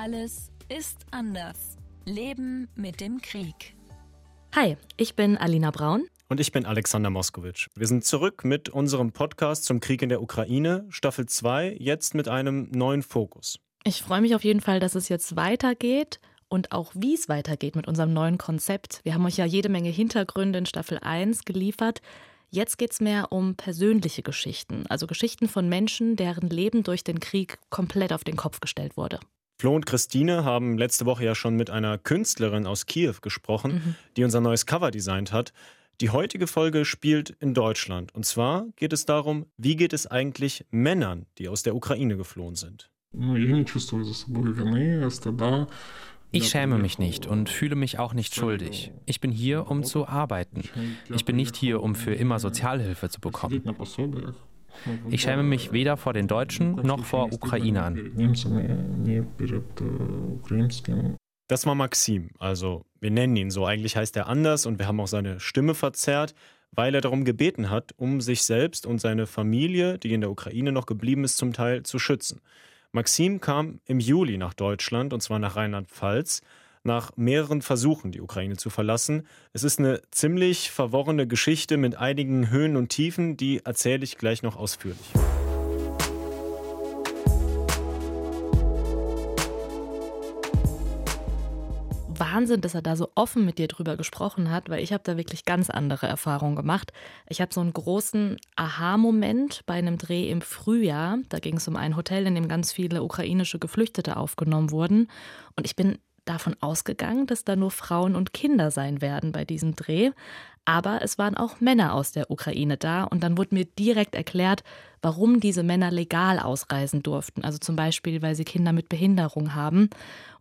Alles ist anders. Leben mit dem Krieg. Hi, ich bin Alina Braun. Und ich bin Alexander Moskowitsch. Wir sind zurück mit unserem Podcast zum Krieg in der Ukraine, Staffel 2, jetzt mit einem neuen Fokus. Ich freue mich auf jeden Fall, dass es jetzt weitergeht und auch wie es weitergeht mit unserem neuen Konzept. Wir haben euch ja jede Menge Hintergründe in Staffel 1 geliefert. Jetzt geht es mehr um persönliche Geschichten, also Geschichten von Menschen, deren Leben durch den Krieg komplett auf den Kopf gestellt wurde. Flo und Christine haben letzte Woche ja schon mit einer Künstlerin aus Kiew gesprochen, mhm. die unser neues Cover designt hat. Die heutige Folge spielt in Deutschland. Und zwar geht es darum, wie geht es eigentlich Männern, die aus der Ukraine geflohen sind. Ich schäme mich nicht und fühle mich auch nicht schuldig. Ich bin hier, um zu arbeiten. Ich bin nicht hier, um für immer Sozialhilfe zu bekommen. Ich schäme mich weder vor den Deutschen noch vor Ukrainern. Das war Maxim, also wir nennen ihn so. Eigentlich heißt er anders und wir haben auch seine Stimme verzerrt, weil er darum gebeten hat, um sich selbst und seine Familie, die in der Ukraine noch geblieben ist, zum Teil zu schützen. Maxim kam im Juli nach Deutschland und zwar nach Rheinland-Pfalz nach mehreren Versuchen, die Ukraine zu verlassen. Es ist eine ziemlich verworrene Geschichte mit einigen Höhen und Tiefen, die erzähle ich gleich noch ausführlich. Wahnsinn, dass er da so offen mit dir drüber gesprochen hat, weil ich habe da wirklich ganz andere Erfahrungen gemacht. Ich habe so einen großen Aha-Moment bei einem Dreh im Frühjahr. Da ging es um ein Hotel, in dem ganz viele ukrainische Geflüchtete aufgenommen wurden. Und ich bin davon ausgegangen, dass da nur Frauen und Kinder sein werden bei diesem Dreh. Aber es waren auch Männer aus der Ukraine da und dann wurde mir direkt erklärt, warum diese Männer legal ausreisen durften. Also zum Beispiel, weil sie Kinder mit Behinderung haben.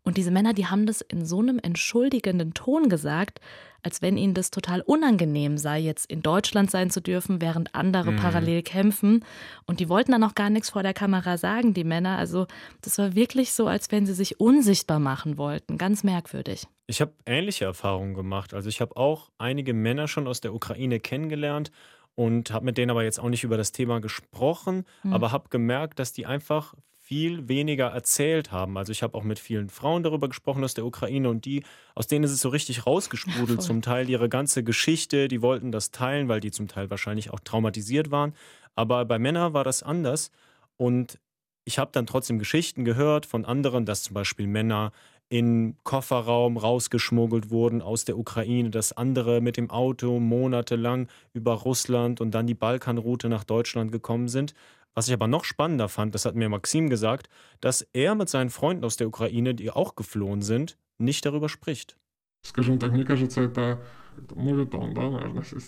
Und diese Männer, die haben das in so einem entschuldigenden Ton gesagt, als wenn ihnen das total unangenehm sei, jetzt in Deutschland sein zu dürfen, während andere mhm. parallel kämpfen. Und die wollten dann auch gar nichts vor der Kamera sagen, die Männer. Also das war wirklich so, als wenn sie sich unsichtbar machen wollten. Ganz merkwürdig. Ich habe ähnliche Erfahrungen gemacht. Also ich habe auch einige Männer schon aus der Ukraine kennengelernt und habe mit denen aber jetzt auch nicht über das Thema gesprochen, mhm. aber habe gemerkt, dass die einfach viel weniger erzählt haben. Also ich habe auch mit vielen Frauen darüber gesprochen aus der Ukraine und die, aus denen ist es so richtig rausgesprudelt, ja, zum Teil ihre ganze Geschichte, die wollten das teilen, weil die zum Teil wahrscheinlich auch traumatisiert waren. Aber bei Männern war das anders und ich habe dann trotzdem Geschichten gehört von anderen, dass zum Beispiel Männer in Kofferraum rausgeschmuggelt wurden aus der Ukraine, dass andere mit dem Auto monatelang über Russland und dann die Balkanroute nach Deutschland gekommen sind. Was ich aber noch spannender fand, das hat mir Maxim gesagt, dass er mit seinen Freunden aus der Ukraine, die auch geflohen sind, nicht darüber spricht.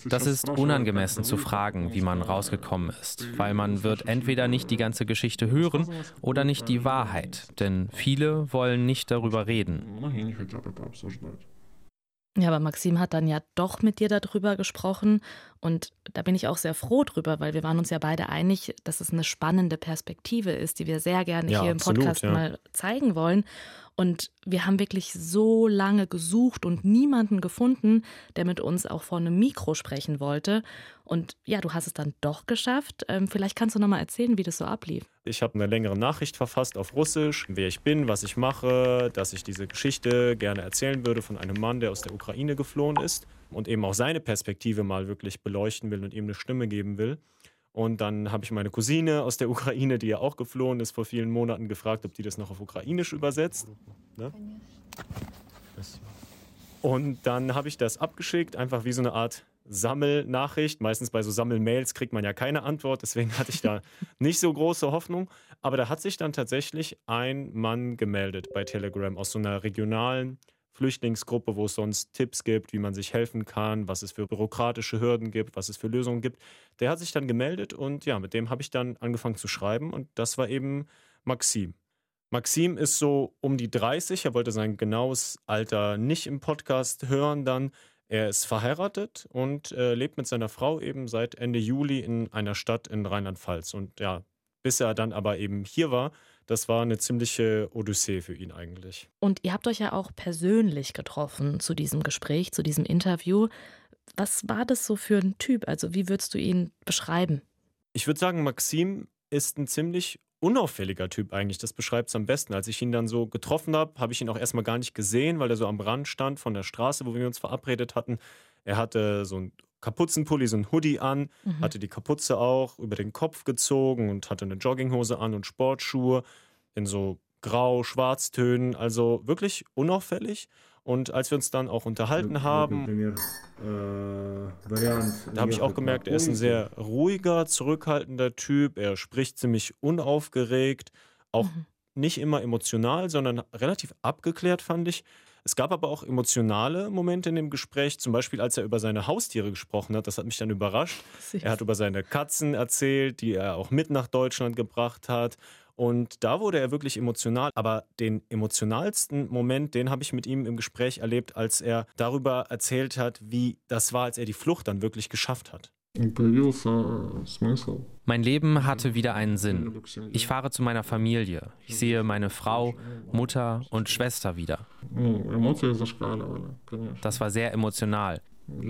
Das ist unangemessen zu fragen, wie man rausgekommen ist, weil man wird entweder nicht die ganze Geschichte hören oder nicht die Wahrheit, denn viele wollen nicht darüber reden. Ja, aber Maxim hat dann ja doch mit dir darüber gesprochen und da bin ich auch sehr froh drüber, weil wir waren uns ja beide einig, dass es eine spannende Perspektive ist, die wir sehr gerne ja, hier absolut, im Podcast ja. mal zeigen wollen. Und wir haben wirklich so lange gesucht und niemanden gefunden, der mit uns auch vor einem Mikro sprechen wollte. Und ja, du hast es dann doch geschafft. Ähm, vielleicht kannst du noch mal erzählen, wie das so ablief. Ich habe eine längere Nachricht verfasst auf Russisch, wer ich bin, was ich mache, dass ich diese Geschichte gerne erzählen würde von einem Mann, der aus der Ukraine geflohen ist und eben auch seine Perspektive mal wirklich beleuchten will und ihm eine Stimme geben will. Und dann habe ich meine Cousine aus der Ukraine, die ja auch geflohen ist, vor vielen Monaten gefragt, ob die das noch auf Ukrainisch übersetzt. Ne? Und dann habe ich das abgeschickt, einfach wie so eine Art Sammelnachricht. Meistens bei so Sammelmails kriegt man ja keine Antwort, deswegen hatte ich da nicht so große Hoffnung. Aber da hat sich dann tatsächlich ein Mann gemeldet bei Telegram aus so einer regionalen Flüchtlingsgruppe, wo es sonst Tipps gibt, wie man sich helfen kann, was es für bürokratische Hürden gibt, was es für Lösungen gibt. Der hat sich dann gemeldet und ja, mit dem habe ich dann angefangen zu schreiben und das war eben Maxim. Maxim ist so um die 30, er wollte sein genaues Alter nicht im Podcast hören dann. Er ist verheiratet und äh, lebt mit seiner Frau eben seit Ende Juli in einer Stadt in Rheinland-Pfalz. Und ja, bis er dann aber eben hier war, das war eine ziemliche Odyssee für ihn eigentlich. Und ihr habt euch ja auch persönlich getroffen zu diesem Gespräch, zu diesem Interview. Was war das so für ein Typ? Also wie würdest du ihn beschreiben? Ich würde sagen, Maxim ist ein ziemlich unauffälliger Typ eigentlich. Das beschreibt es am besten. Als ich ihn dann so getroffen habe, habe ich ihn auch erstmal gar nicht gesehen, weil er so am Rand stand von der Straße, wo wir uns verabredet hatten. Er hatte so ein Kapuzenpulli, so ein Hoodie an, mhm. hatte die Kapuze auch über den Kopf gezogen und hatte eine Jogginghose an und Sportschuhe in so grau-schwarztönen, also wirklich unauffällig. Und als wir uns dann auch unterhalten haben, da habe ich auch gemerkt, er ist ein sehr ruhiger, zurückhaltender Typ. Er spricht ziemlich unaufgeregt, auch mhm. nicht immer emotional, sondern relativ abgeklärt, fand ich. Es gab aber auch emotionale Momente in dem Gespräch, zum Beispiel als er über seine Haustiere gesprochen hat. Das hat mich dann überrascht. Er hat über seine Katzen erzählt, die er auch mit nach Deutschland gebracht hat. Und da wurde er wirklich emotional. Aber den emotionalsten Moment, den habe ich mit ihm im Gespräch erlebt, als er darüber erzählt hat, wie das war, als er die Flucht dann wirklich geschafft hat. Mein Leben hatte wieder einen Sinn. Ich fahre zu meiner Familie. Ich sehe meine Frau, Mutter und Schwester wieder. Das war sehr emotional.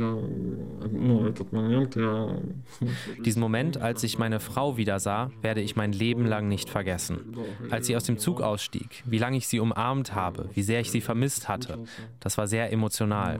Diesen Moment, als ich meine Frau wieder sah, werde ich mein Leben lang nicht vergessen. Als sie aus dem Zug ausstieg, wie lange ich sie umarmt habe, wie sehr ich sie vermisst hatte, das war sehr emotional.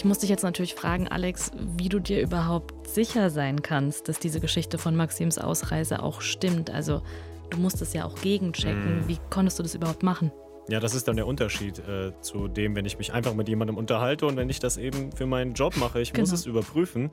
Ich muss dich jetzt natürlich fragen, Alex, wie du dir überhaupt sicher sein kannst, dass diese Geschichte von Maxims Ausreise auch stimmt. Also du musst es ja auch gegenchecken. Mhm. Wie konntest du das überhaupt machen? Ja, das ist dann der Unterschied äh, zu dem, wenn ich mich einfach mit jemandem unterhalte und wenn ich das eben für meinen Job mache. Ich genau. muss es überprüfen.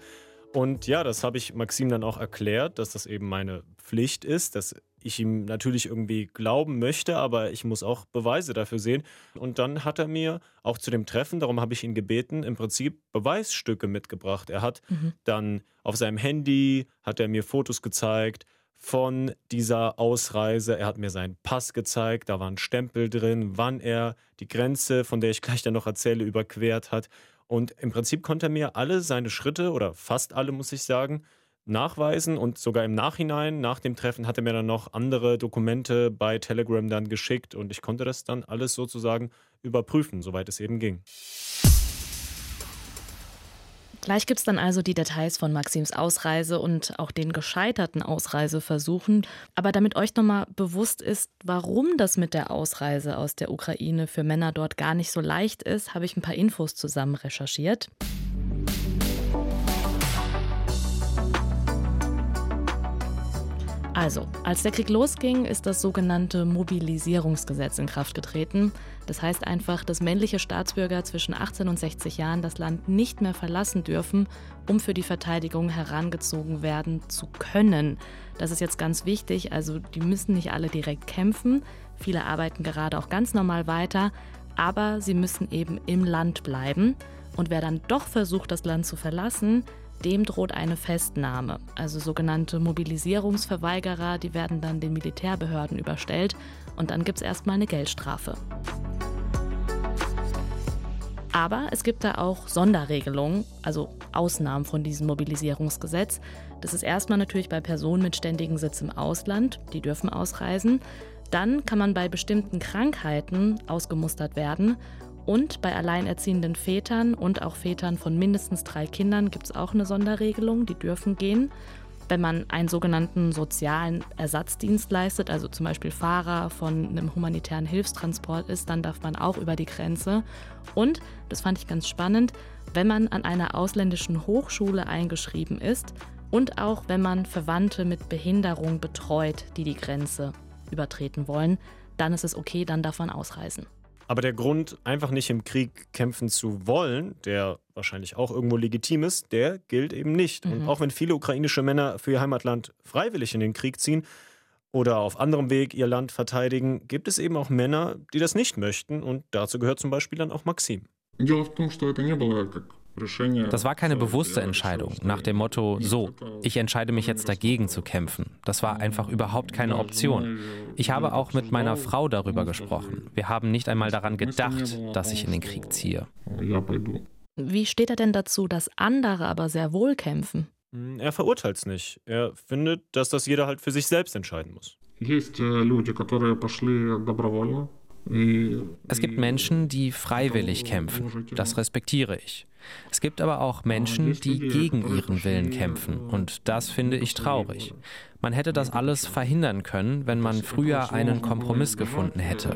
Und ja, das habe ich Maxim dann auch erklärt, dass das eben meine Pflicht ist, dass ich ihm natürlich irgendwie glauben möchte, aber ich muss auch Beweise dafür sehen. Und dann hat er mir auch zu dem Treffen, darum habe ich ihn gebeten, im Prinzip Beweisstücke mitgebracht. Er hat mhm. dann auf seinem Handy, hat er mir Fotos gezeigt von dieser Ausreise. Er hat mir seinen Pass gezeigt, da war ein Stempel drin, wann er die Grenze, von der ich gleich dann noch erzähle, überquert hat. Und im Prinzip konnte er mir alle seine Schritte oder fast alle, muss ich sagen, nachweisen und sogar im Nachhinein, nach dem Treffen, hat er mir dann noch andere Dokumente bei Telegram dann geschickt und ich konnte das dann alles sozusagen überprüfen, soweit es eben ging. Gleich gibt es dann also die Details von Maxims Ausreise und auch den gescheiterten Ausreiseversuchen. Aber damit euch nochmal bewusst ist, warum das mit der Ausreise aus der Ukraine für Männer dort gar nicht so leicht ist, habe ich ein paar Infos zusammen recherchiert. Also, als der Krieg losging, ist das sogenannte Mobilisierungsgesetz in Kraft getreten. Das heißt einfach, dass männliche Staatsbürger zwischen 18 und 60 Jahren das Land nicht mehr verlassen dürfen, um für die Verteidigung herangezogen werden zu können. Das ist jetzt ganz wichtig, also die müssen nicht alle direkt kämpfen. Viele arbeiten gerade auch ganz normal weiter, aber sie müssen eben im Land bleiben. Und wer dann doch versucht, das Land zu verlassen, dem droht eine Festnahme. Also sogenannte Mobilisierungsverweigerer, die werden dann den Militärbehörden überstellt und dann gibt es erstmal eine Geldstrafe. Aber es gibt da auch Sonderregelungen, also Ausnahmen von diesem Mobilisierungsgesetz. Das ist erstmal natürlich bei Personen mit ständigem Sitz im Ausland, die dürfen ausreisen. Dann kann man bei bestimmten Krankheiten ausgemustert werden und bei alleinerziehenden Vätern und auch Vätern von mindestens drei Kindern gibt es auch eine Sonderregelung, die dürfen gehen. Wenn man einen sogenannten sozialen Ersatzdienst leistet, also zum Beispiel Fahrer von einem humanitären Hilfstransport ist, dann darf man auch über die Grenze. Und, das fand ich ganz spannend, wenn man an einer ausländischen Hochschule eingeschrieben ist und auch wenn man Verwandte mit Behinderung betreut, die die Grenze übertreten wollen, dann ist es okay, dann darf man ausreisen. Aber der Grund, einfach nicht im Krieg kämpfen zu wollen, der wahrscheinlich auch irgendwo legitim ist, der gilt eben nicht. Mhm. Und auch wenn viele ukrainische Männer für ihr Heimatland freiwillig in den Krieg ziehen oder auf anderem Weg ihr Land verteidigen, gibt es eben auch Männer, die das nicht möchten. Und dazu gehört zum Beispiel dann auch Maxim. Дело в том, что это не было как das war keine bewusste Entscheidung nach dem Motto, so, ich entscheide mich jetzt dagegen zu kämpfen. Das war einfach überhaupt keine Option. Ich habe auch mit meiner Frau darüber gesprochen. Wir haben nicht einmal daran gedacht, dass ich in den Krieg ziehe. Wie steht er denn dazu, dass andere aber sehr wohl kämpfen? Hm, er verurteilt es nicht. Er findet, dass das jeder halt für sich selbst entscheiden muss. Есть люди, которые пошли добровольно, es gibt Menschen, die freiwillig kämpfen. Das respektiere ich. Es gibt aber auch Menschen, die gegen ihren Willen kämpfen. Und das finde ich traurig. Man hätte das alles verhindern können, wenn man früher einen Kompromiss gefunden hätte.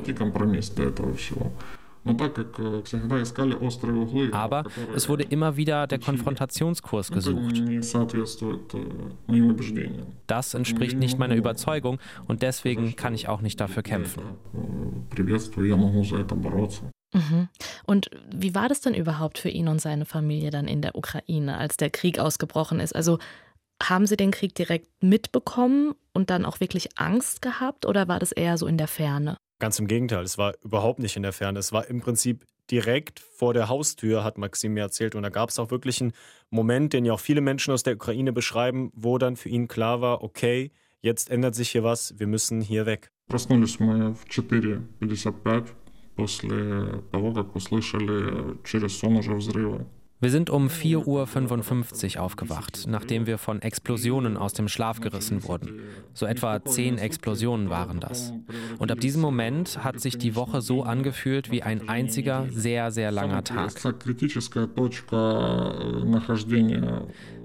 Aber es wurde immer wieder der Konfrontationskurs gesucht. Das entspricht nicht meiner Überzeugung und deswegen kann ich auch nicht dafür kämpfen. Mhm. Und wie war das denn überhaupt für ihn und seine Familie dann in der Ukraine, als der Krieg ausgebrochen ist? Also haben Sie den Krieg direkt mitbekommen und dann auch wirklich Angst gehabt oder war das eher so in der Ferne? Ganz im Gegenteil, es war überhaupt nicht in der Ferne. Es war im Prinzip direkt vor der Haustür, hat Maxim mir erzählt. Und da gab es auch wirklich einen Moment, den ja auch viele Menschen aus der Ukraine beschreiben, wo dann für ihn klar war, okay, jetzt ändert sich hier was, wir müssen hier weg. Проснулись мы в 4.55 после того, как услышали через сон уже взрывы. Wir sind um 4.55 Uhr aufgewacht, nachdem wir von Explosionen aus dem Schlaf gerissen wurden. So etwa zehn Explosionen waren das. Und ab diesem Moment hat sich die Woche so angefühlt wie ein einziger, sehr, sehr langer Tag.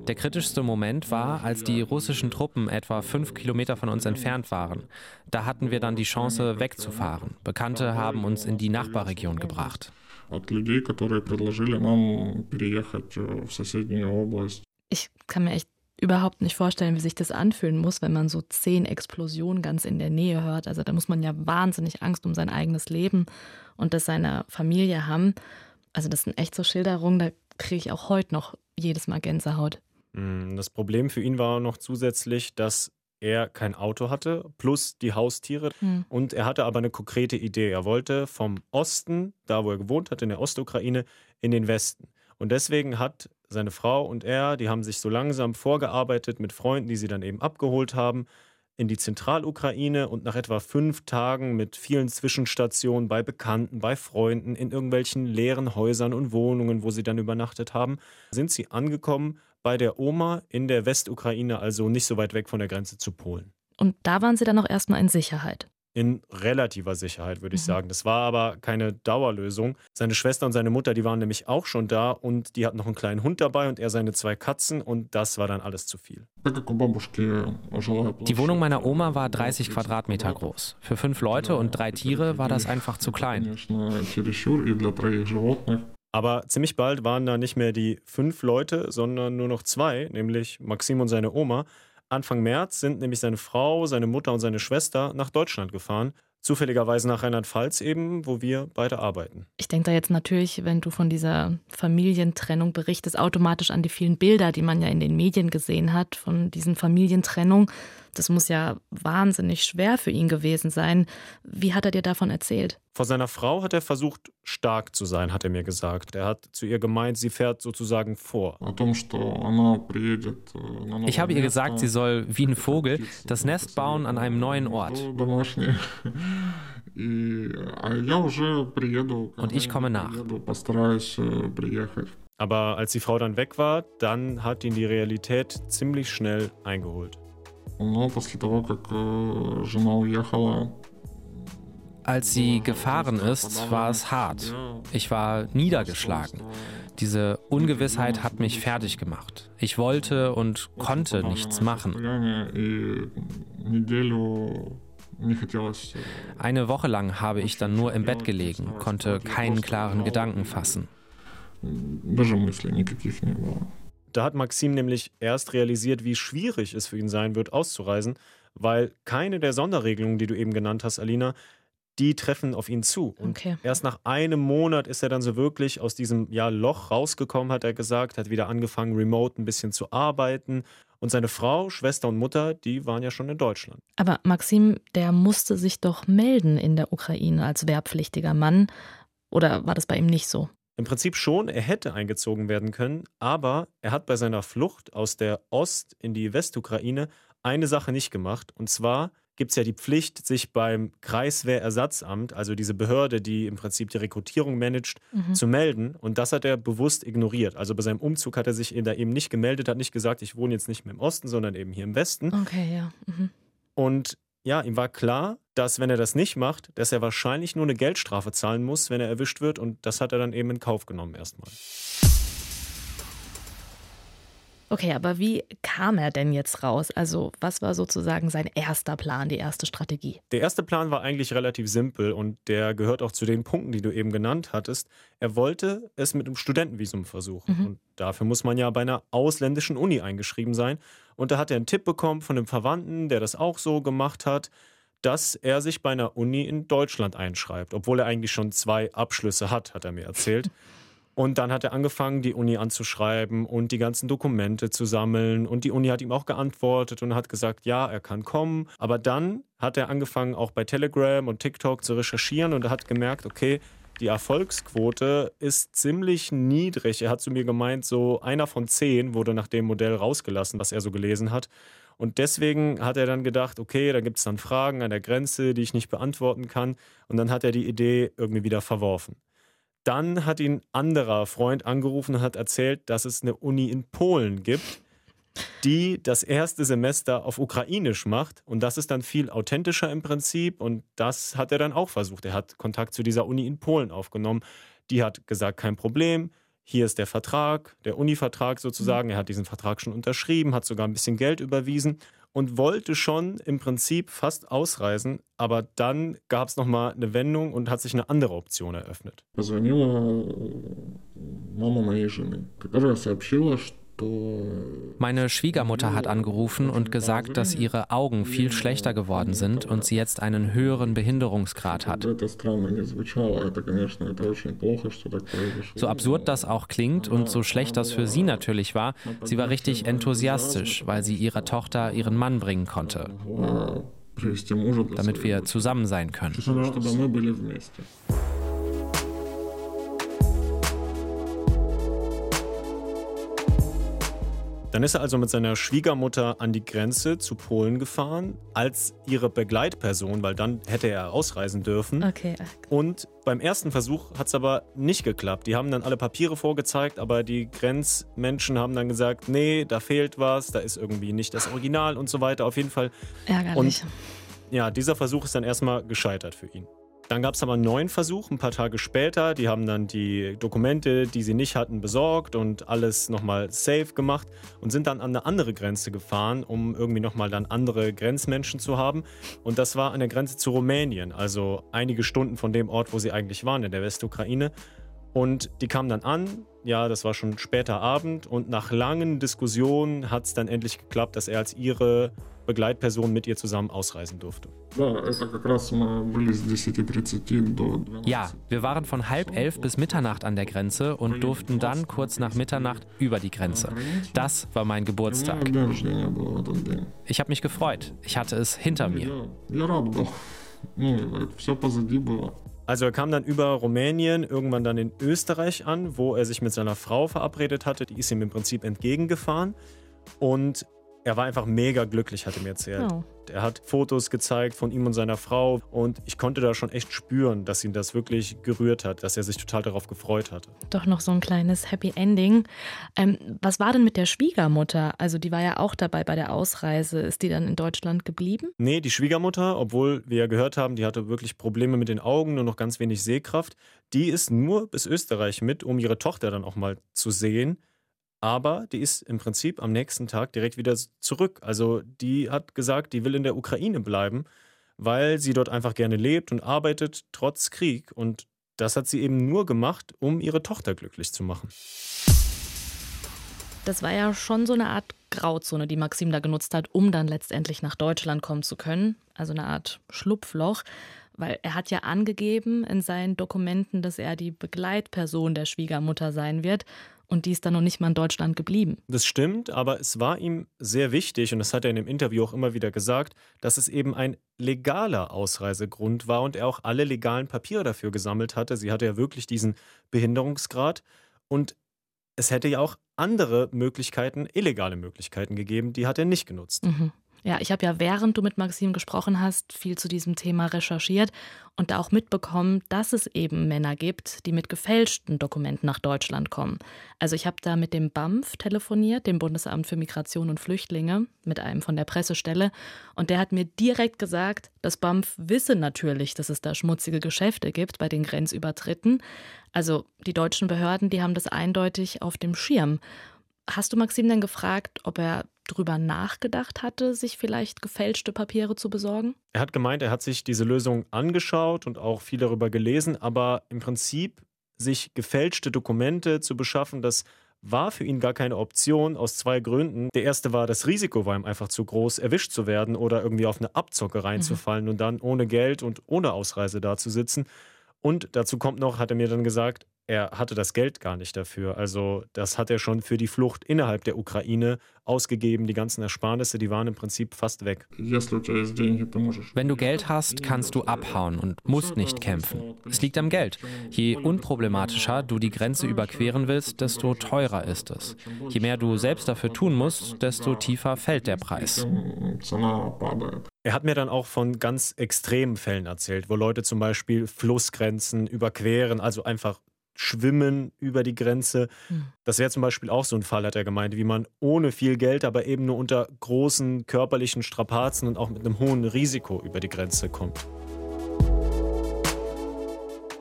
Der kritischste Moment war, als die russischen Truppen etwa fünf Kilometer von uns entfernt waren. Da hatten wir dann die Chance, wegzufahren. Bekannte haben uns in die Nachbarregion gebracht. Ich kann mir echt überhaupt nicht vorstellen, wie sich das anfühlen muss, wenn man so zehn Explosionen ganz in der Nähe hört. Also da muss man ja wahnsinnig Angst um sein eigenes Leben und das seiner Familie haben. Also das sind echt so Schilderungen, da kriege ich auch heute noch jedes Mal Gänsehaut. Mm, das Problem für ihn war noch zusätzlich, dass er kein Auto hatte, plus die Haustiere. Hm. Und er hatte aber eine konkrete Idee. Er wollte vom Osten, da wo er gewohnt hat, in der Ostukraine, in den Westen. Und deswegen hat seine Frau und er, die haben sich so langsam vorgearbeitet mit Freunden, die sie dann eben abgeholt haben, in die Zentralukraine und nach etwa fünf Tagen mit vielen Zwischenstationen bei Bekannten, bei Freunden, in irgendwelchen leeren Häusern und Wohnungen, wo sie dann übernachtet haben, sind sie angekommen bei der Oma in der Westukraine, also nicht so weit weg von der Grenze zu Polen. Und da waren Sie dann auch erstmal in Sicherheit? In relativer Sicherheit, würde ich mhm. sagen. Das war aber keine Dauerlösung. Seine Schwester und seine Mutter, die waren nämlich auch schon da und die hatten noch einen kleinen Hund dabei und er seine zwei Katzen und das war dann alles zu viel. Die Wohnung meiner Oma war 30 Quadratmeter groß. Für fünf Leute und drei Tiere war das einfach zu klein. Aber ziemlich bald waren da nicht mehr die fünf Leute, sondern nur noch zwei, nämlich Maxim und seine Oma. Anfang März sind nämlich seine Frau, seine Mutter und seine Schwester nach Deutschland gefahren. Zufälligerweise nach Rheinland-Pfalz eben, wo wir beide arbeiten. Ich denke da jetzt natürlich, wenn du von dieser Familientrennung berichtest, automatisch an die vielen Bilder, die man ja in den Medien gesehen hat, von diesen Familientrennungen. Das muss ja wahnsinnig schwer für ihn gewesen sein. Wie hat er dir davon erzählt? Vor seiner Frau hat er versucht, stark zu sein, hat er mir gesagt. Er hat zu ihr gemeint, sie fährt sozusagen vor. Ich habe ihr gesagt, sie soll wie ein Vogel das Nest bauen an einem neuen Ort. Und ich komme nach. Aber als die Frau dann weg war, dann hat ihn die Realität ziemlich schnell eingeholt. Но после того, как э, жена уехала, als sie gefahren ist, war es hart. Ich war niedergeschlagen. Diese Ungewissheit hat mich fertig gemacht. Ich wollte und konnte nichts machen. Eine Woche lang habe ich dann nur im Bett gelegen, konnte keinen klaren Gedanken fassen. Da hat Maxim nämlich erst realisiert, wie schwierig es für ihn sein wird, auszureisen, weil keine der Sonderregelungen, die du eben genannt hast, Alina, die treffen auf ihn zu. Und okay. erst nach einem Monat ist er dann so wirklich aus diesem ja, Loch rausgekommen, hat er gesagt, hat wieder angefangen, remote ein bisschen zu arbeiten. Und seine Frau, Schwester und Mutter, die waren ja schon in Deutschland. Aber Maxim, der musste sich doch melden in der Ukraine als wehrpflichtiger Mann. Oder war das bei ihm nicht so? Im Prinzip schon, er hätte eingezogen werden können, aber er hat bei seiner Flucht aus der Ost- in die Westukraine eine Sache nicht gemacht. Und zwar gibt es ja die Pflicht, sich beim Kreiswehrersatzamt, also diese Behörde, die im Prinzip die Rekrutierung managt, mhm. zu melden. Und das hat er bewusst ignoriert. Also bei seinem Umzug hat er sich da eben nicht gemeldet, hat nicht gesagt, ich wohne jetzt nicht mehr im Osten, sondern eben hier im Westen. Okay, ja. Mhm. Und ja, ihm war klar, dass wenn er das nicht macht, dass er wahrscheinlich nur eine Geldstrafe zahlen muss, wenn er erwischt wird. Und das hat er dann eben in Kauf genommen erstmal. Okay, aber wie kam er denn jetzt raus? Also was war sozusagen sein erster Plan, die erste Strategie? Der erste Plan war eigentlich relativ simpel und der gehört auch zu den Punkten, die du eben genannt hattest. Er wollte es mit einem Studentenvisum versuchen. Mhm. Und dafür muss man ja bei einer ausländischen Uni eingeschrieben sein. Und da hat er einen Tipp bekommen von einem Verwandten, der das auch so gemacht hat, dass er sich bei einer Uni in Deutschland einschreibt, obwohl er eigentlich schon zwei Abschlüsse hat, hat er mir erzählt. Und dann hat er angefangen, die Uni anzuschreiben und die ganzen Dokumente zu sammeln. Und die Uni hat ihm auch geantwortet und hat gesagt, ja, er kann kommen. Aber dann hat er angefangen, auch bei Telegram und TikTok zu recherchieren und er hat gemerkt, okay, die Erfolgsquote ist ziemlich niedrig. Er hat zu mir gemeint, so einer von zehn wurde nach dem Modell rausgelassen, was er so gelesen hat. Und deswegen hat er dann gedacht, okay, da gibt es dann Fragen an der Grenze, die ich nicht beantworten kann. Und dann hat er die Idee irgendwie wieder verworfen. Dann hat ihn ein anderer Freund angerufen und hat erzählt, dass es eine Uni in Polen gibt, die das erste Semester auf Ukrainisch macht. Und das ist dann viel authentischer im Prinzip. Und das hat er dann auch versucht. Er hat Kontakt zu dieser Uni in Polen aufgenommen. Die hat gesagt, kein Problem. Hier ist der Vertrag, der Uni-Vertrag sozusagen. Er hat diesen Vertrag schon unterschrieben, hat sogar ein bisschen Geld überwiesen und wollte schon im Prinzip fast ausreisen, aber dann gab es nochmal eine Wendung und hat sich eine andere Option eröffnet. Мама моей жены, которая сообщила, что meine Schwiegermutter hat angerufen und gesagt, dass ihre Augen viel schlechter geworden sind und sie jetzt einen höheren Behinderungsgrad hat. So absurd das auch klingt und so schlecht das für sie natürlich war, sie war richtig enthusiastisch, weil sie ihrer Tochter ihren Mann bringen konnte, damit wir zusammen sein können. Dann ist er also mit seiner Schwiegermutter an die Grenze zu Polen gefahren, als ihre Begleitperson, weil dann hätte er ausreisen dürfen. Okay. Und beim ersten Versuch hat es aber nicht geklappt. Die haben dann alle Papiere vorgezeigt, aber die Grenzmenschen haben dann gesagt, nee, da fehlt was, da ist irgendwie nicht das Original und so weiter. Auf jeden Fall. Ärgerlich. Und ja, dieser Versuch ist dann erstmal gescheitert für ihn. Dann gab es aber einen neuen Versuch, ein paar Tage später. Die haben dann die Dokumente, die sie nicht hatten, besorgt und alles nochmal safe gemacht und sind dann an eine andere Grenze gefahren, um irgendwie nochmal dann andere Grenzmenschen zu haben. Und das war an der Grenze zu Rumänien, also einige Stunden von dem Ort, wo sie eigentlich waren, in der Westukraine. Und die kamen dann an, ja, das war schon später Abend und nach langen Diskussionen hat es dann endlich geklappt, dass er als ihre Begleitperson mit ihr zusammen ausreisen durfte. Ja, wir waren von halb elf bis Mitternacht an der Grenze und durften dann kurz nach Mitternacht über die Grenze. Das war mein Geburtstag. Ich habe mich gefreut. Ich hatte es hinter mir. Also er kam dann über Rumänien irgendwann dann in Österreich an, wo er sich mit seiner Frau verabredet hatte. Die ist ihm im Prinzip entgegengefahren. Und er war einfach mega glücklich, hat er mir erzählt. Oh. Er hat Fotos gezeigt von ihm und seiner Frau und ich konnte da schon echt spüren, dass ihn das wirklich gerührt hat, dass er sich total darauf gefreut hatte. Doch noch so ein kleines Happy Ending. Ähm, was war denn mit der Schwiegermutter? Also die war ja auch dabei bei der Ausreise. Ist die dann in Deutschland geblieben? Nee, die Schwiegermutter, obwohl wir ja gehört haben, die hatte wirklich Probleme mit den Augen, nur noch ganz wenig Sehkraft, die ist nur bis Österreich mit, um ihre Tochter dann auch mal zu sehen. Aber die ist im Prinzip am nächsten Tag direkt wieder zurück. Also die hat gesagt, die will in der Ukraine bleiben, weil sie dort einfach gerne lebt und arbeitet, trotz Krieg. Und das hat sie eben nur gemacht, um ihre Tochter glücklich zu machen. Das war ja schon so eine Art Grauzone, die Maxim da genutzt hat, um dann letztendlich nach Deutschland kommen zu können. Also eine Art Schlupfloch. Weil er hat ja angegeben in seinen Dokumenten, dass er die Begleitperson der Schwiegermutter sein wird. Und die ist dann noch nicht mal in Deutschland geblieben. Das stimmt, aber es war ihm sehr wichtig, und das hat er in dem Interview auch immer wieder gesagt, dass es eben ein legaler Ausreisegrund war und er auch alle legalen Papiere dafür gesammelt hatte. Sie hatte ja wirklich diesen Behinderungsgrad. Und es hätte ja auch andere Möglichkeiten, illegale Möglichkeiten gegeben, die hat er nicht genutzt. Mhm. Ja, ich habe ja, während du mit Maxim gesprochen hast, viel zu diesem Thema recherchiert und auch mitbekommen, dass es eben Männer gibt, die mit gefälschten Dokumenten nach Deutschland kommen. Also ich habe da mit dem BAMF telefoniert, dem Bundesamt für Migration und Flüchtlinge, mit einem von der Pressestelle, und der hat mir direkt gesagt, das BAMF wisse natürlich, dass es da schmutzige Geschäfte gibt bei den Grenzübertritten. Also die deutschen Behörden, die haben das eindeutig auf dem Schirm. Hast du Maxim denn gefragt, ob er drüber nachgedacht hatte, sich vielleicht gefälschte Papiere zu besorgen? Er hat gemeint, er hat sich diese Lösung angeschaut und auch viel darüber gelesen, aber im Prinzip sich gefälschte Dokumente zu beschaffen, das war für ihn gar keine Option aus zwei Gründen. Der erste war, das Risiko war ihm einfach zu groß, erwischt zu werden oder irgendwie auf eine Abzocke reinzufallen mhm. und dann ohne Geld und ohne Ausreise dazusitzen. Und dazu kommt noch, hat er mir dann gesagt, er hatte das Geld gar nicht dafür. Also das hat er schon für die Flucht innerhalb der Ukraine ausgegeben. Die ganzen Ersparnisse, die waren im Prinzip fast weg. Wenn du Geld hast, kannst du abhauen und musst nicht kämpfen. Es liegt am Geld. Je unproblematischer du die Grenze überqueren willst, desto teurer ist es. Je mehr du selbst dafür tun musst, desto tiefer fällt der Preis. Er hat mir dann auch von ganz extremen Fällen erzählt, wo Leute zum Beispiel Flussgrenzen überqueren, also einfach schwimmen über die Grenze. Hm. Das wäre zum Beispiel auch so ein Fall, hat er gemeint, wie man ohne viel Geld, aber eben nur unter großen körperlichen Strapazen und auch mit einem hohen Risiko über die Grenze kommt.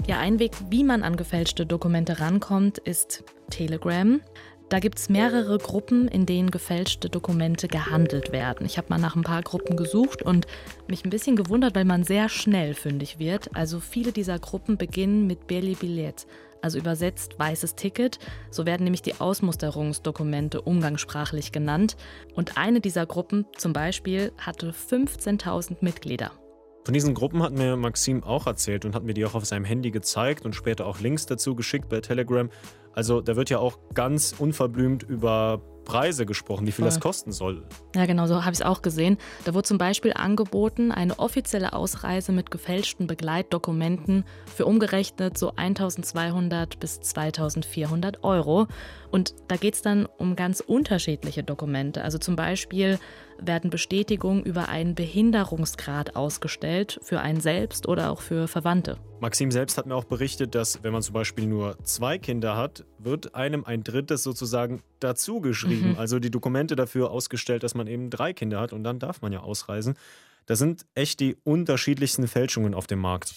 Ja, ein Weg, wie man an gefälschte Dokumente rankommt, ist Telegram. Da gibt es mehrere Gruppen, in denen gefälschte Dokumente gehandelt werden. Ich habe mal nach ein paar Gruppen gesucht und mich ein bisschen gewundert, weil man sehr schnell fündig wird. Also viele dieser Gruppen beginnen mit Beli Billet, also übersetzt weißes Ticket. So werden nämlich die Ausmusterungsdokumente umgangssprachlich genannt. Und eine dieser Gruppen zum Beispiel hatte 15.000 Mitglieder. Von diesen Gruppen hat mir Maxim auch erzählt und hat mir die auch auf seinem Handy gezeigt und später auch Links dazu geschickt bei Telegram. Also da wird ja auch ganz unverblümt über Preise gesprochen, wie viel Voll. das kosten soll. Ja, genau, so habe ich es auch gesehen. Da wurde zum Beispiel angeboten, eine offizielle Ausreise mit gefälschten Begleitdokumenten für umgerechnet so 1200 bis 2400 Euro. Und da geht es dann um ganz unterschiedliche Dokumente. Also zum Beispiel werden Bestätigungen über einen Behinderungsgrad ausgestellt für einen selbst oder auch für Verwandte. Maxim selbst hat mir auch berichtet, dass wenn man zum Beispiel nur zwei Kinder hat, wird einem ein drittes sozusagen dazugeschrieben. Mhm. Also die Dokumente dafür ausgestellt, dass man eben drei Kinder hat und dann darf man ja ausreisen. Da sind echt die unterschiedlichsten Fälschungen auf dem Markt.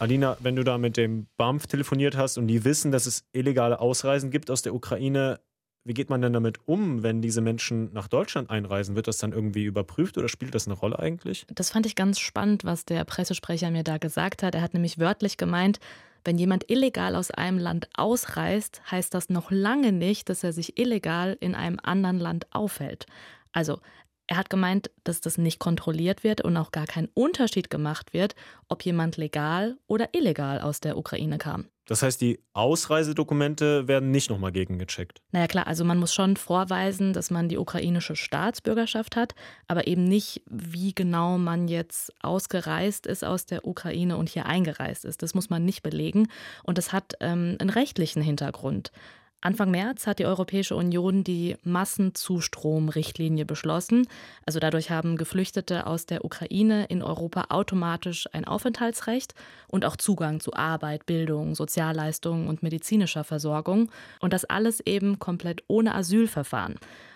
Alina, wenn du da mit dem BAMF telefoniert hast und die wissen, dass es illegale Ausreisen gibt aus der Ukraine, wie geht man denn damit um, wenn diese Menschen nach Deutschland einreisen? Wird das dann irgendwie überprüft oder spielt das eine Rolle eigentlich? Das fand ich ganz spannend, was der Pressesprecher mir da gesagt hat. Er hat nämlich wörtlich gemeint, wenn jemand illegal aus einem Land ausreist, heißt das noch lange nicht, dass er sich illegal in einem anderen Land aufhält. Also er hat gemeint, dass das nicht kontrolliert wird und auch gar kein Unterschied gemacht wird, ob jemand legal oder illegal aus der Ukraine kam. Das heißt, die Ausreisedokumente werden nicht nochmal gegengecheckt. Naja klar, also man muss schon vorweisen, dass man die ukrainische Staatsbürgerschaft hat, aber eben nicht, wie genau man jetzt ausgereist ist aus der Ukraine und hier eingereist ist. Das muss man nicht belegen und das hat ähm, einen rechtlichen Hintergrund. Anfang März hat die Europäische Union die Massenzustromrichtlinie beschlossen. Also dadurch haben Geflüchtete aus der Ukraine in Europa automatisch ein Aufenthaltsrecht und auch Zugang zu Arbeit, Bildung, Sozialleistungen und medizinischer Versorgung. Und das alles eben komplett ohne Asylverfahren.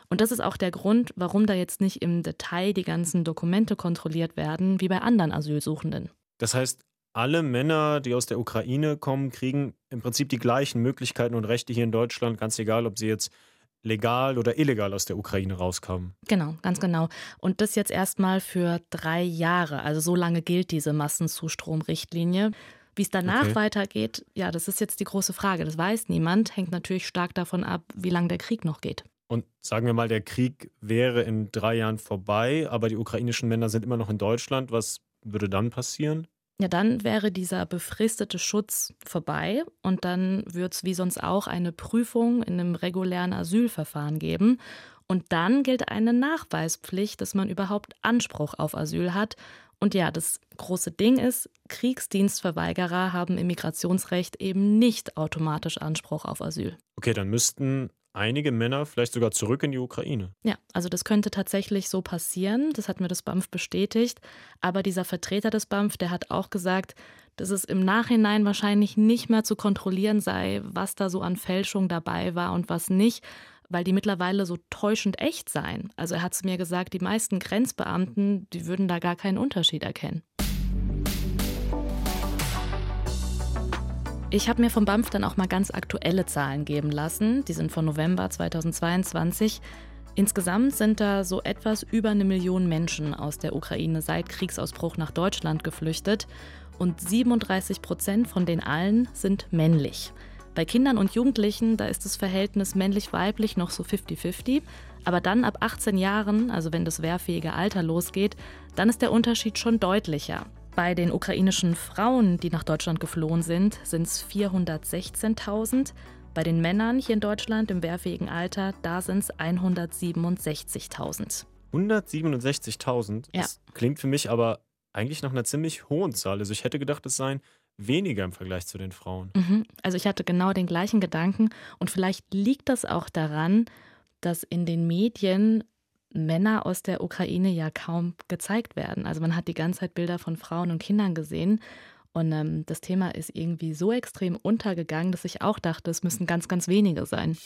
Und das ist auch der Grund, warum da jetzt nicht im Detail die ganzen Dokumente kontrolliert werden, wie bei anderen Asylsuchenden. Das heißt, alle Männer, die aus der Ukraine kommen, kriegen im Prinzip die gleichen Möglichkeiten und Rechte hier in Deutschland, ganz egal, ob sie jetzt legal oder illegal aus der Ukraine rauskamen. Genau, ganz genau. Und das jetzt erstmal für drei Jahre. Also so lange gilt diese Massenzustromrichtlinie. Wie es danach okay. weitergeht, ja, das ist jetzt die große Frage. Das weiß niemand. Hängt natürlich stark davon ab, wie lange der Krieg noch geht. Und sagen wir mal, der Krieg wäre in drei Jahren vorbei, aber die ukrainischen Männer sind immer noch in Deutschland. Was würde dann passieren? Ja, dann wäre dieser befristete Schutz vorbei und dann würde es wie sonst auch eine Prüfung in einem regulären Asylverfahren geben. Und dann gilt eine Nachweispflicht, dass man überhaupt Anspruch auf Asyl hat. Und ja, das große Ding ist, Kriegsdienstverweigerer haben im Migrationsrecht eben nicht automatisch Anspruch auf Asyl. Okay, dann müssten einige Männer vielleicht sogar zurück in die Ukraine. Ja, also das könnte tatsächlich so passieren. Das hat mir das BAMF bestätigt. Aber dieser Vertreter des BAMF, der hat auch gesagt, dass es im Nachhinein wahrscheinlich nicht mehr zu kontrollieren sei, was da so an Fälschung dabei war und was nicht, weil die mittlerweile so täuschend echt seien. Also er hat zu mir gesagt, die meisten Grenzbeamten, die würden da gar keinen Unterschied erkennen. Ich habe mir vom BAMF dann auch mal ganz aktuelle Zahlen geben lassen. Die sind von November 2022. Insgesamt sind da so etwas über eine Million Menschen aus der Ukraine seit Kriegsausbruch nach Deutschland geflüchtet. Und 37 Prozent von den allen sind männlich. Bei Kindern und Jugendlichen, da ist das Verhältnis männlich-weiblich noch so 50-50. Aber dann ab 18 Jahren, also wenn das wehrfähige Alter losgeht, dann ist der Unterschied schon deutlicher. Bei den ukrainischen Frauen, die nach Deutschland geflohen sind, sind es 416.000. Bei den Männern hier in Deutschland im wehrfähigen Alter, da sind es 167.000. 167.000? Ja. Das klingt für mich aber eigentlich nach einer ziemlich hohen Zahl. Also ich hätte gedacht, es seien weniger im Vergleich zu den Frauen. Mhm. Also ich hatte genau den gleichen Gedanken und vielleicht liegt das auch daran, dass in den Medien Männer aus der Ukraine ja kaum gezeigt werden. Also man hat die ganze Zeit Bilder von Frauen und Kindern gesehen. Und ähm, das Thema ist irgendwie so extrem untergegangen, dass ich auch dachte, es müssen ganz, ganz wenige sein.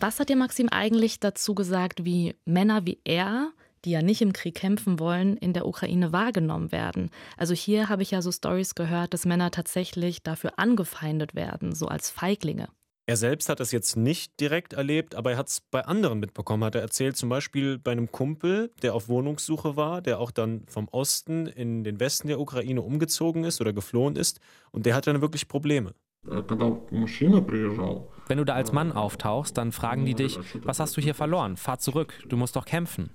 Was hat dir Maxim eigentlich dazu gesagt, wie Männer wie er, die ja nicht im Krieg kämpfen wollen, in der Ukraine wahrgenommen werden? Also hier habe ich ja so Stories gehört, dass Männer tatsächlich dafür angefeindet werden, so als Feiglinge. Er selbst hat das jetzt nicht direkt erlebt, aber er hat es bei anderen mitbekommen. Hat er erzählt, zum Beispiel bei einem Kumpel, der auf Wohnungssuche war, der auch dann vom Osten in den Westen der Ukraine umgezogen ist oder geflohen ist. Und der hatte dann wirklich Probleme. Wenn du da als Mann auftauchst, dann fragen die dich, was hast du hier verloren? Fahr zurück, du musst doch kämpfen.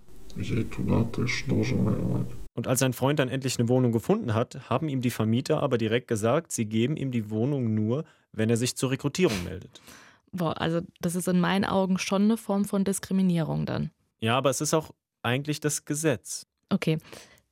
Und als sein Freund dann endlich eine Wohnung gefunden hat, haben ihm die Vermieter aber direkt gesagt, sie geben ihm die Wohnung nur, wenn er sich zur Rekrutierung meldet. Boah, also das ist in meinen Augen schon eine Form von Diskriminierung dann. Ja, aber es ist auch eigentlich das Gesetz. Okay,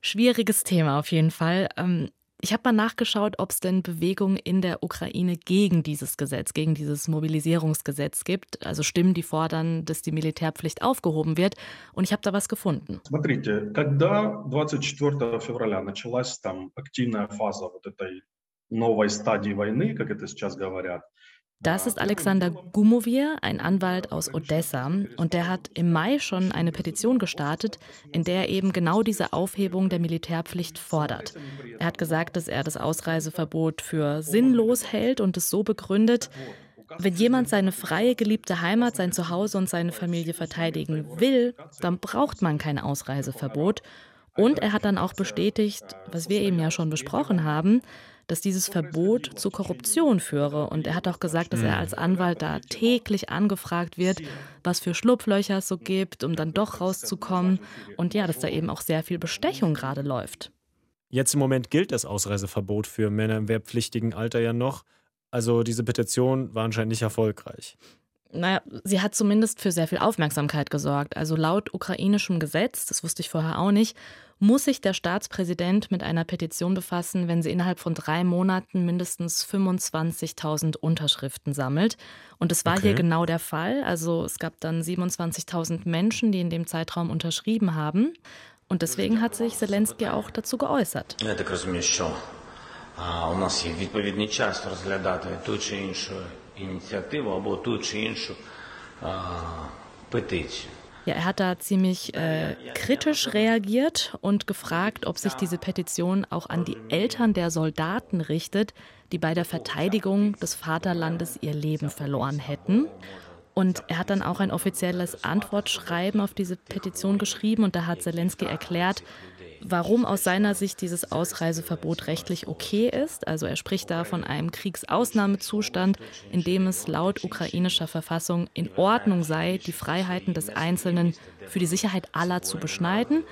schwieriges Thema auf jeden Fall. Ähm, ich habe mal nachgeschaut, ob es denn Bewegungen in der Ukraine gegen dieses Gesetz, gegen dieses Mobilisierungsgesetz gibt. Also Stimmen, die fordern, dass die Militärpflicht aufgehoben wird. Und ich habe da was gefunden. Смотрите, когда 24 февраля началась там активная фаза вот этой новой стадии войны, как это сейчас говорят, das ist Alexander Gumovier, ein Anwalt aus Odessa. Und der hat im Mai schon eine Petition gestartet, in der er eben genau diese Aufhebung der Militärpflicht fordert. Er hat gesagt, dass er das Ausreiseverbot für sinnlos hält und es so begründet, wenn jemand seine freie, geliebte Heimat, sein Zuhause und seine Familie verteidigen will, dann braucht man kein Ausreiseverbot. Und er hat dann auch bestätigt, was wir eben ja schon besprochen haben, dass dieses Verbot zu Korruption führe. Und er hat auch gesagt, dass er als Anwalt da täglich angefragt wird, was für Schlupflöcher es so gibt, um dann doch rauszukommen. Und ja, dass da eben auch sehr viel Bestechung gerade läuft. Jetzt im Moment gilt das Ausreiseverbot für Männer im wehrpflichtigen Alter ja noch. Also diese Petition war anscheinend nicht erfolgreich Naja, sie hat zumindest für sehr viel Aufmerksamkeit gesorgt. Also laut ukrainischem Gesetz, das wusste ich vorher auch nicht, muss sich der Staatspräsident mit einer Petition befassen, wenn sie innerhalb von drei Monaten mindestens 25.000 Unterschriften sammelt. Und das war okay. hier genau der Fall. Also es gab dann 27.000 Menschen, die in dem Zeitraum unterschrieben haben. Und deswegen hat sich Zelensky auch dazu geäußert. У нас є відповідний час розглядати ту чи іншу Initiative, aber bo tu Petition. Ja, er hat da ziemlich äh, kritisch reagiert und gefragt, ob sich diese Petition auch an die Eltern der Soldaten richtet, die bei der Verteidigung des Vaterlandes ihr Leben verloren hätten. Und er hat dann auch ein offizielles Antwortschreiben auf diese Petition geschrieben und da hat Zelensky erklärt, warum aus seiner Sicht dieses Ausreiseverbot rechtlich okay ist. Also er spricht da von einem Kriegsausnahmezustand, in dem es laut ukrainischer Verfassung in Ordnung sei, die Freiheiten des Einzelnen für die Sicherheit aller zu beschneiden.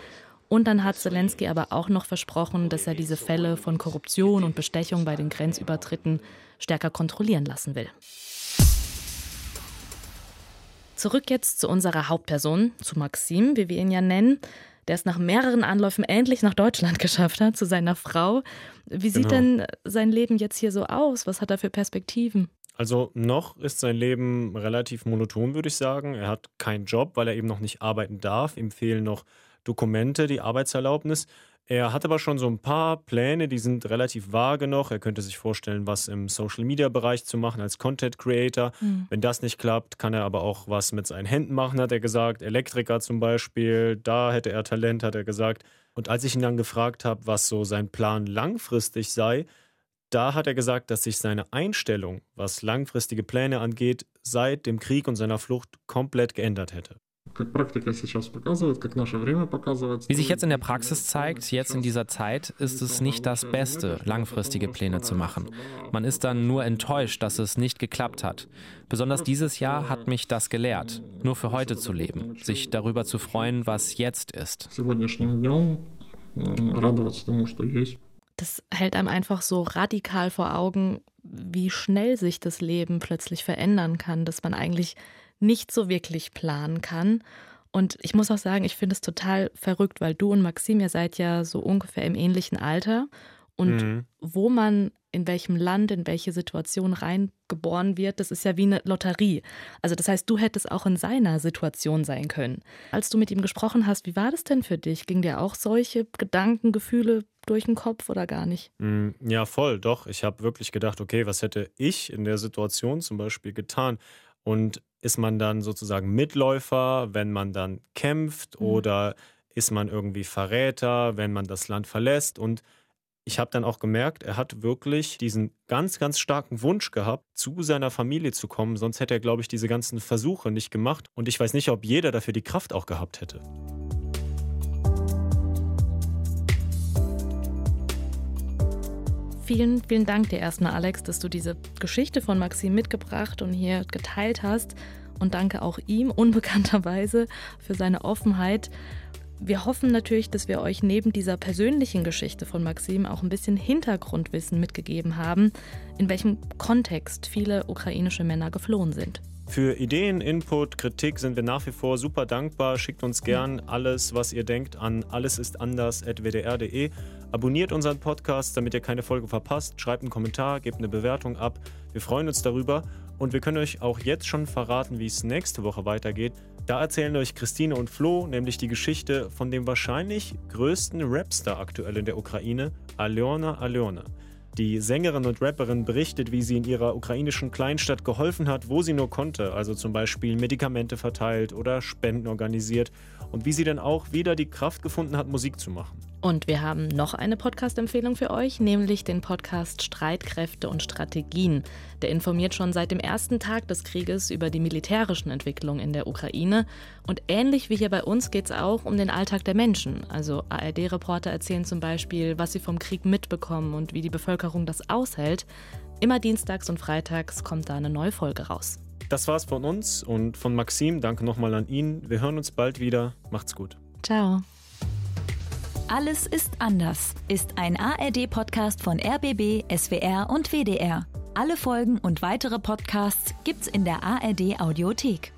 Und dann hat Zelensky aber auch noch versprochen, dass er diese Fälle von Korruption und Bestechung bei den Grenzübertritten stärker kontrollieren lassen will. Zurück jetzt zu unserer Hauptperson, zu Maxim, wie wir ihn ja nennen der es nach mehreren Anläufen endlich nach Deutschland geschafft hat, zu seiner Frau. Wie sieht genau. denn sein Leben jetzt hier so aus? Was hat er für Perspektiven? Also noch ist sein Leben relativ monoton, würde ich sagen. Er hat keinen Job, weil er eben noch nicht arbeiten darf. Ihm fehlen noch Dokumente, die Arbeitserlaubnis. Er hat aber schon so ein paar Pläne, die sind relativ vage noch. Er könnte sich vorstellen, was im Social-Media-Bereich zu machen als Content-Creator. Mhm. Wenn das nicht klappt, kann er aber auch was mit seinen Händen machen, hat er gesagt. Elektriker zum Beispiel, da hätte er Talent, hat er gesagt. Und als ich ihn dann gefragt habe, was so sein Plan langfristig sei, da hat er gesagt, dass sich seine Einstellung, was langfristige Pläne angeht, seit dem Krieg und seiner Flucht komplett geändert hätte. Wie sich jetzt in der Praxis zeigt, jetzt in dieser Zeit, ist es nicht das Beste, langfristige Pläne zu machen. Man ist dann nur enttäuscht, dass es nicht geklappt hat. Besonders dieses Jahr hat mich das gelehrt, nur für heute zu leben, sich darüber zu freuen, was jetzt ist. Das hält einem einfach so radikal vor Augen, wie schnell sich das Leben plötzlich verändern kann, dass man eigentlich nicht so wirklich planen kann. Und ich muss auch sagen, ich finde es total verrückt, weil du und Maxim, ihr seid ja so ungefähr im ähnlichen Alter. Und mhm. wo man in welchem Land, in welche Situation reingeboren wird, das ist ja wie eine Lotterie. Also das heißt, du hättest auch in seiner Situation sein können. Als du mit ihm gesprochen hast, wie war das denn für dich? Ging dir auch solche Gedanken, Gefühle durch den Kopf oder gar nicht? Mm, ja, voll, doch. Ich habe wirklich gedacht, okay, was hätte ich in der Situation zum Beispiel getan? Und ist man dann sozusagen Mitläufer, wenn man dann kämpft, mhm. oder ist man irgendwie Verräter, wenn man das Land verlässt? Und ich habe dann auch gemerkt, er hat wirklich diesen ganz, ganz starken Wunsch gehabt, zu seiner Familie zu kommen. Sonst hätte er, glaube ich, diese ganzen Versuche nicht gemacht. Und ich weiß nicht, ob jeder dafür die Kraft auch gehabt hätte. Vielen, vielen Dank dir erstmal, Alex, dass du diese Geschichte von Maxim mitgebracht und hier geteilt hast. Und danke auch ihm unbekannterweise für seine Offenheit. Wir hoffen natürlich, dass wir euch neben dieser persönlichen Geschichte von Maxim auch ein bisschen Hintergrundwissen mitgegeben haben, in welchem Kontext viele ukrainische Männer geflohen sind. Für Ideen, Input, Kritik sind wir nach wie vor super dankbar. Schickt uns gern alles, was ihr denkt, an allesistanders.wdr.de. Abonniert unseren Podcast, damit ihr keine Folge verpasst. Schreibt einen Kommentar, gebt eine Bewertung ab. Wir freuen uns darüber. Und wir können euch auch jetzt schon verraten, wie es nächste Woche weitergeht. Da erzählen euch Christine und Flo nämlich die Geschichte von dem wahrscheinlich größten Rapstar aktuell in der Ukraine, Alyona Alyona. Die Sängerin und Rapperin berichtet, wie sie in ihrer ukrainischen Kleinstadt geholfen hat, wo sie nur konnte, also zum Beispiel Medikamente verteilt oder Spenden organisiert und wie sie dann auch wieder die Kraft gefunden hat, Musik zu machen. Und wir haben noch eine Podcast-Empfehlung für euch, nämlich den Podcast Streitkräfte und Strategien. Der informiert schon seit dem ersten Tag des Krieges über die militärischen Entwicklungen in der Ukraine. Und ähnlich wie hier bei uns geht es auch um den Alltag der Menschen. Also ARD-Reporter erzählen zum Beispiel, was sie vom Krieg mitbekommen und wie die Bevölkerung das aushält. Immer dienstags und freitags kommt da eine neue Folge raus. Das war's von uns und von Maxim. Danke nochmal an ihn. Wir hören uns bald wieder. Macht's gut. Ciao. Alles ist anders ist ein ARD-Podcast von RBB, SWR und WDR. Alle Folgen und weitere Podcasts gibt's in der ARD Audiothek.